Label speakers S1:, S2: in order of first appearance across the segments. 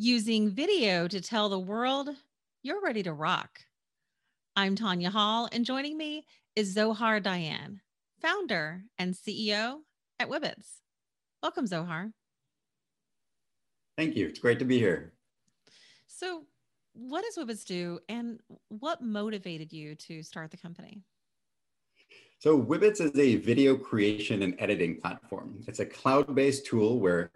S1: using video to tell the world you're ready to rock. I'm Tanya Hall, and joining me is Zohar Dayan, founder and CEO at Wibbitz. Welcome, Zohar.
S2: Thank you. It's great to be here.
S1: So, what does Wibbitz do, and what motivated you to start the company?
S2: So, Wibbitz is a video creation and editing platform. It's a cloud based tool where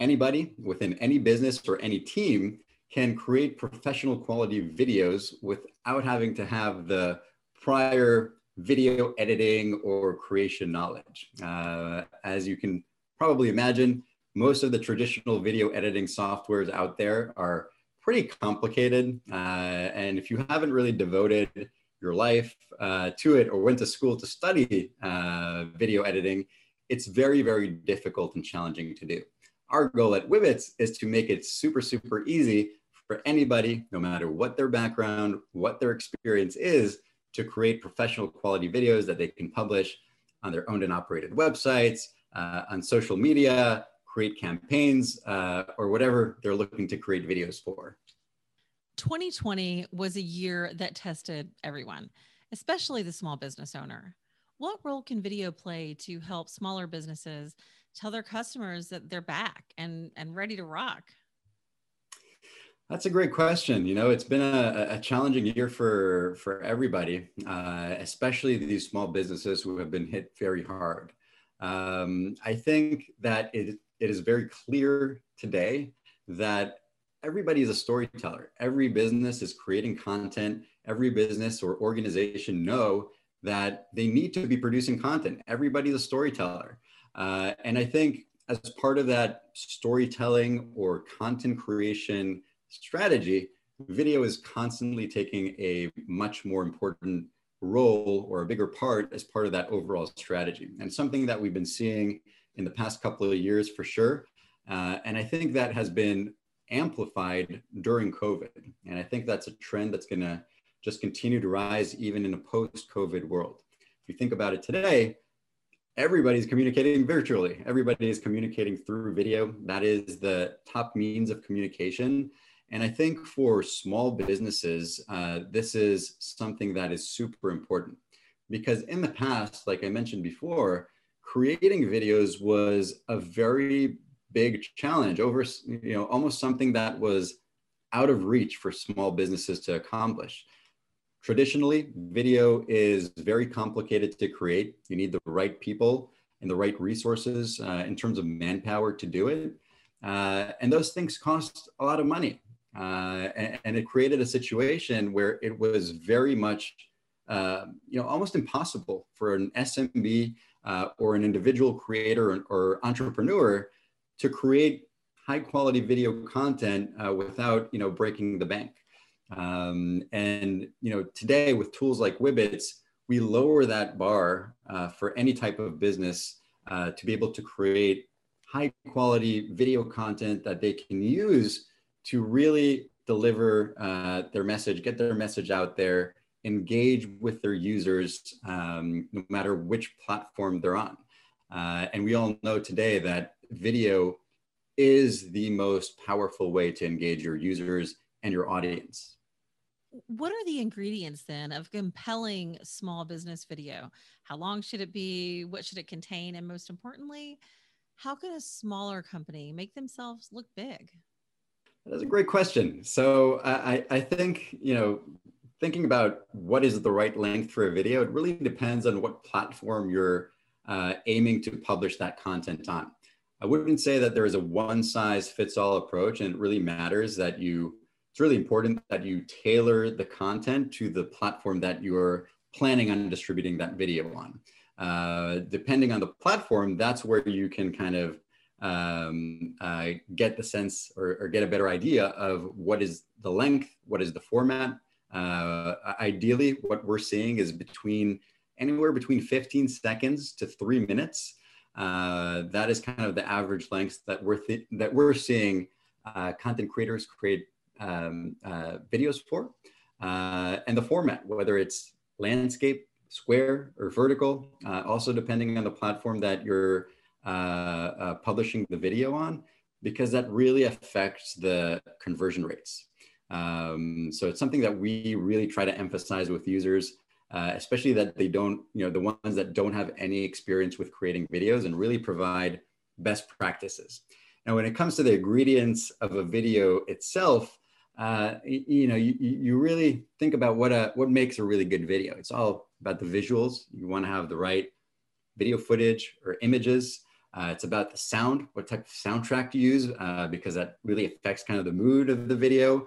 S2: anybody within any business or any team can create professional quality videos without having to have the prior video editing or creation knowledge. Uh, as you can probably imagine, most of the traditional video editing softwares out there are pretty complicated. Uh, and if you haven't really devoted your life uh, to it or went to school to study uh, video editing, it's very, very difficult and challenging to do. Our goal at Wibbitz is to make it super, super easy for anybody, no matter what their background, what their experience is, to create professional quality videos that they can publish on their owned and operated websites, uh, on social media, create campaigns, uh, or whatever they're looking to create videos for.
S1: 2020 was a year that tested everyone, especially the small business owner. What role can video play to help smaller businesses tell their customers that they're back and, and ready to rock?
S2: That's a great question. You know, it's been a, a challenging year for for everybody, uh, especially these small businesses who have been hit very hard. Um, I think that it, it is very clear today that everybody is a storyteller. Every business is creating content. Every business or organization know that they need to be producing content. Everybody's a storyteller. Uh, and I think as part of that storytelling or content creation strategy, video is constantly taking a much more important role or a bigger part as part of that overall strategy. And something that we've been seeing in the past couple of years for sure. Uh, and I think that has been amplified during COVID. And I think that's a trend that's going to just continue to rise even in a post COVID world. If you think about it today, everybody's communicating virtually. Everybody is communicating through video. That is the top means of communication. And I think for small businesses, uh, this is something that is super important because in the past, like I mentioned before, creating videos was a very big challenge over, you know, almost something that was out of reach for small businesses to accomplish. Traditionally, video is very complicated to create. You need the right people and the right resources uh, in terms of manpower to do it. Uh, and those things cost a lot of money. Uh, and, and, it created a situation where it was very much, uh, you know, almost impossible for an SMB uh, or an individual creator or, or, entrepreneur to create high quality video content uh, without, you know, breaking the bank. Um, and you know, today with tools like Wibbitz, we lower that bar uh, for any type of business uh, to be able to create high quality video content that they can use to really deliver uh, their message, get their message out there, engage with their users, um, no matter which platform they're on. Uh, and we all know today that video is the most powerful way to engage your users and your audience
S1: what are the ingredients then of compelling small business video? How long should it be? What should it contain? And most importantly, how can a smaller company make themselves look big?
S2: That's a great question. So I, I think, you know, thinking about what is the right length for a video, it really depends on what platform you're uh, aiming to publish that content on. I wouldn't say that there is a one size fits all approach, and it really matters that you it's really important that you tailor the content to the platform that you're planning on distributing that video on. Uh, depending on the platform, that's where you can kind of um, uh, get the sense or, or, get a better idea of what is the length, what is the format. Uh, ideally, what we're seeing is between anywhere between 15 seconds to three minutes. Uh, that is kind of the average length that we're th- that we're seeing uh, content creators create um, uh, videos for, uh, and the format, whether it's landscape, square, or vertical, uh, also depending on the platform that you're uh, uh, publishing the video on. because that really affects the conversion rates. Um, so it's something that we really try to emphasize with users, uh, especially that they don't, you know, the ones that don't have any experience with creating videos and really provide best practices. Now, when it comes to the ingredients of a video itself, uh, you, know, you, you really think about what a what makes a really good video. It's all about the visuals. You want to have the right video footage or images. Uh, it's about the sound, what type of soundtrack to use, uh, because that really affects kind of the mood of the video.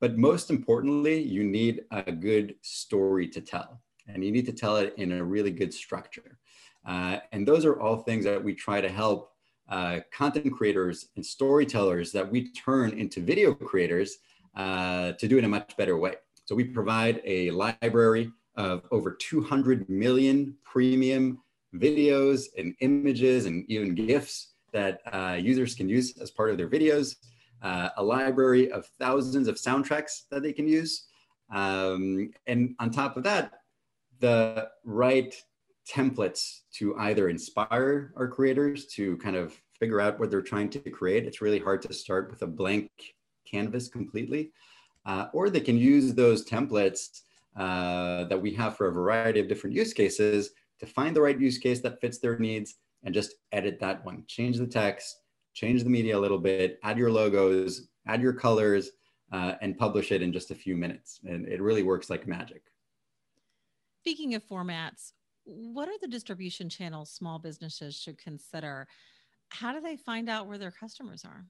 S2: But most importantly, you need a good story to tell, and you need to tell it in a really good structure. Uh, and those are all things that we try to help uh, content creators and storytellers that we turn into video creators uh, to do it in a much better way. So we provide a library of over 200 million premium videos and images and even GIFs that uh, users can use as part of their videos, uh, a library of thousands of soundtracks that they can use. Um, and on top of that, the right templates to either inspire our creators to kind of figure out what they're trying to create. It's really hard to start with a blank canvas completely. Uh, or they can use those templates uh, that we have for a variety of different use cases to find the right use case that fits their needs and just edit that one. Change the text, change the media a little bit, add your logos, add your colors, uh, and publish it in just a few minutes. And it really works like magic.
S1: Speaking of formats, what are the distribution channels small businesses should consider? How do they find out where their customers are?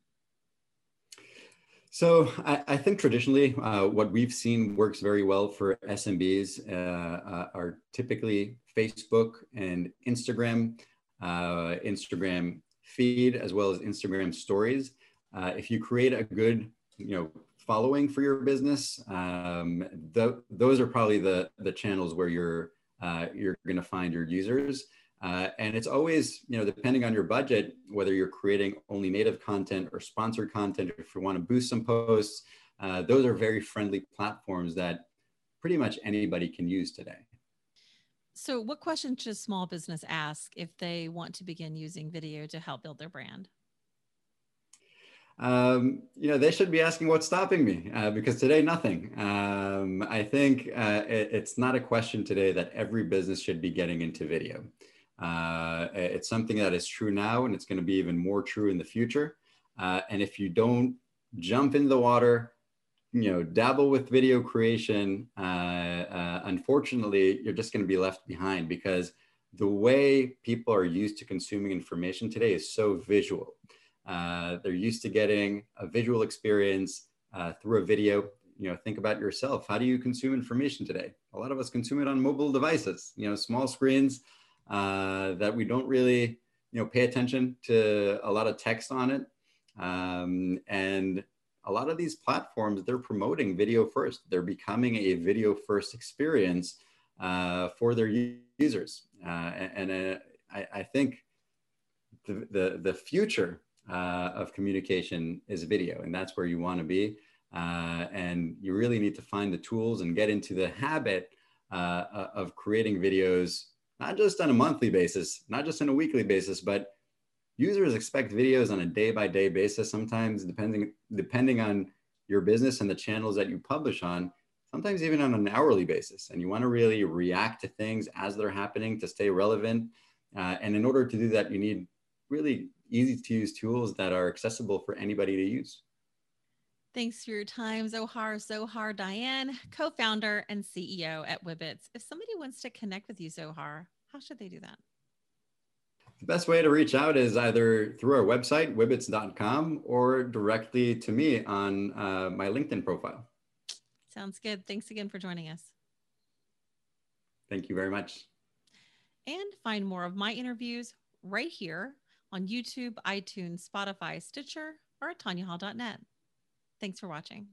S2: So I, I think traditionally, uh, what we've seen works very well for SMBs uh, uh, are typically Facebook and Instagram, uh, Instagram feed, as well as Instagram stories. Uh, if you create a good, you know, following for your business, um, the, those are probably the the channels where you're uh, you're going to find your users. Uh, and it's always, you know, depending on your budget, whether you're creating only native content or sponsored content, if you want to boost some posts, uh, those are very friendly platforms that pretty much anybody can use today.
S1: So, what questions should small business ask if they want to begin using video to help build their brand?
S2: Um, you know, they should be asking what's stopping me uh, because today, nothing. Um, I think uh, it, it's not a question today that every business should be getting into video. Uh, it's something that is true now and it's going to be even more true in the future. Uh, and if you don't jump in the water, you know, dabble with video creation, uh, uh unfortunately, you're just going to be left behind because the way people are used to consuming information today is so visual. Uh, they're used to getting a visual experience uh, through a video you know think about yourself how do you consume information today a lot of us consume it on mobile devices you know small screens uh, that we don't really you know pay attention to a lot of text on it. Um, and a lot of these platforms they're promoting video first. They're becoming a video first experience uh, for their users. Uh, and, uh, I, I, think the, the, the future uh, of communication is video and that's where you want to be. Uh, and you really need to find the tools and get into the habit of creating videos not just on a monthly basis, not just on a weekly basis, but users expect videos on a day by day basis, sometimes depending, depending on your business and the channels that you publish on, sometimes even on an hourly basis. And you want to really react to things as they're happening to stay relevant. Uh, and in order to do that, you need really easy to use tools that are accessible for anybody to use.
S1: Thanks for your time, Zohar. Zohar Dayan, co founder and CEO at Wibbitz. If somebody wants to connect with you, Zohar, how should they do that?
S2: The best way to reach out is either through our website, wibbitz.com, or directly to me on uh, my LinkedIn profile.
S1: Sounds good. Thanks again for joining us.
S2: Thank you very much.
S1: And find more of my interviews right here on YouTube, iTunes, Spotify, Stitcher, or at tanyahall.net. Thanks for watching.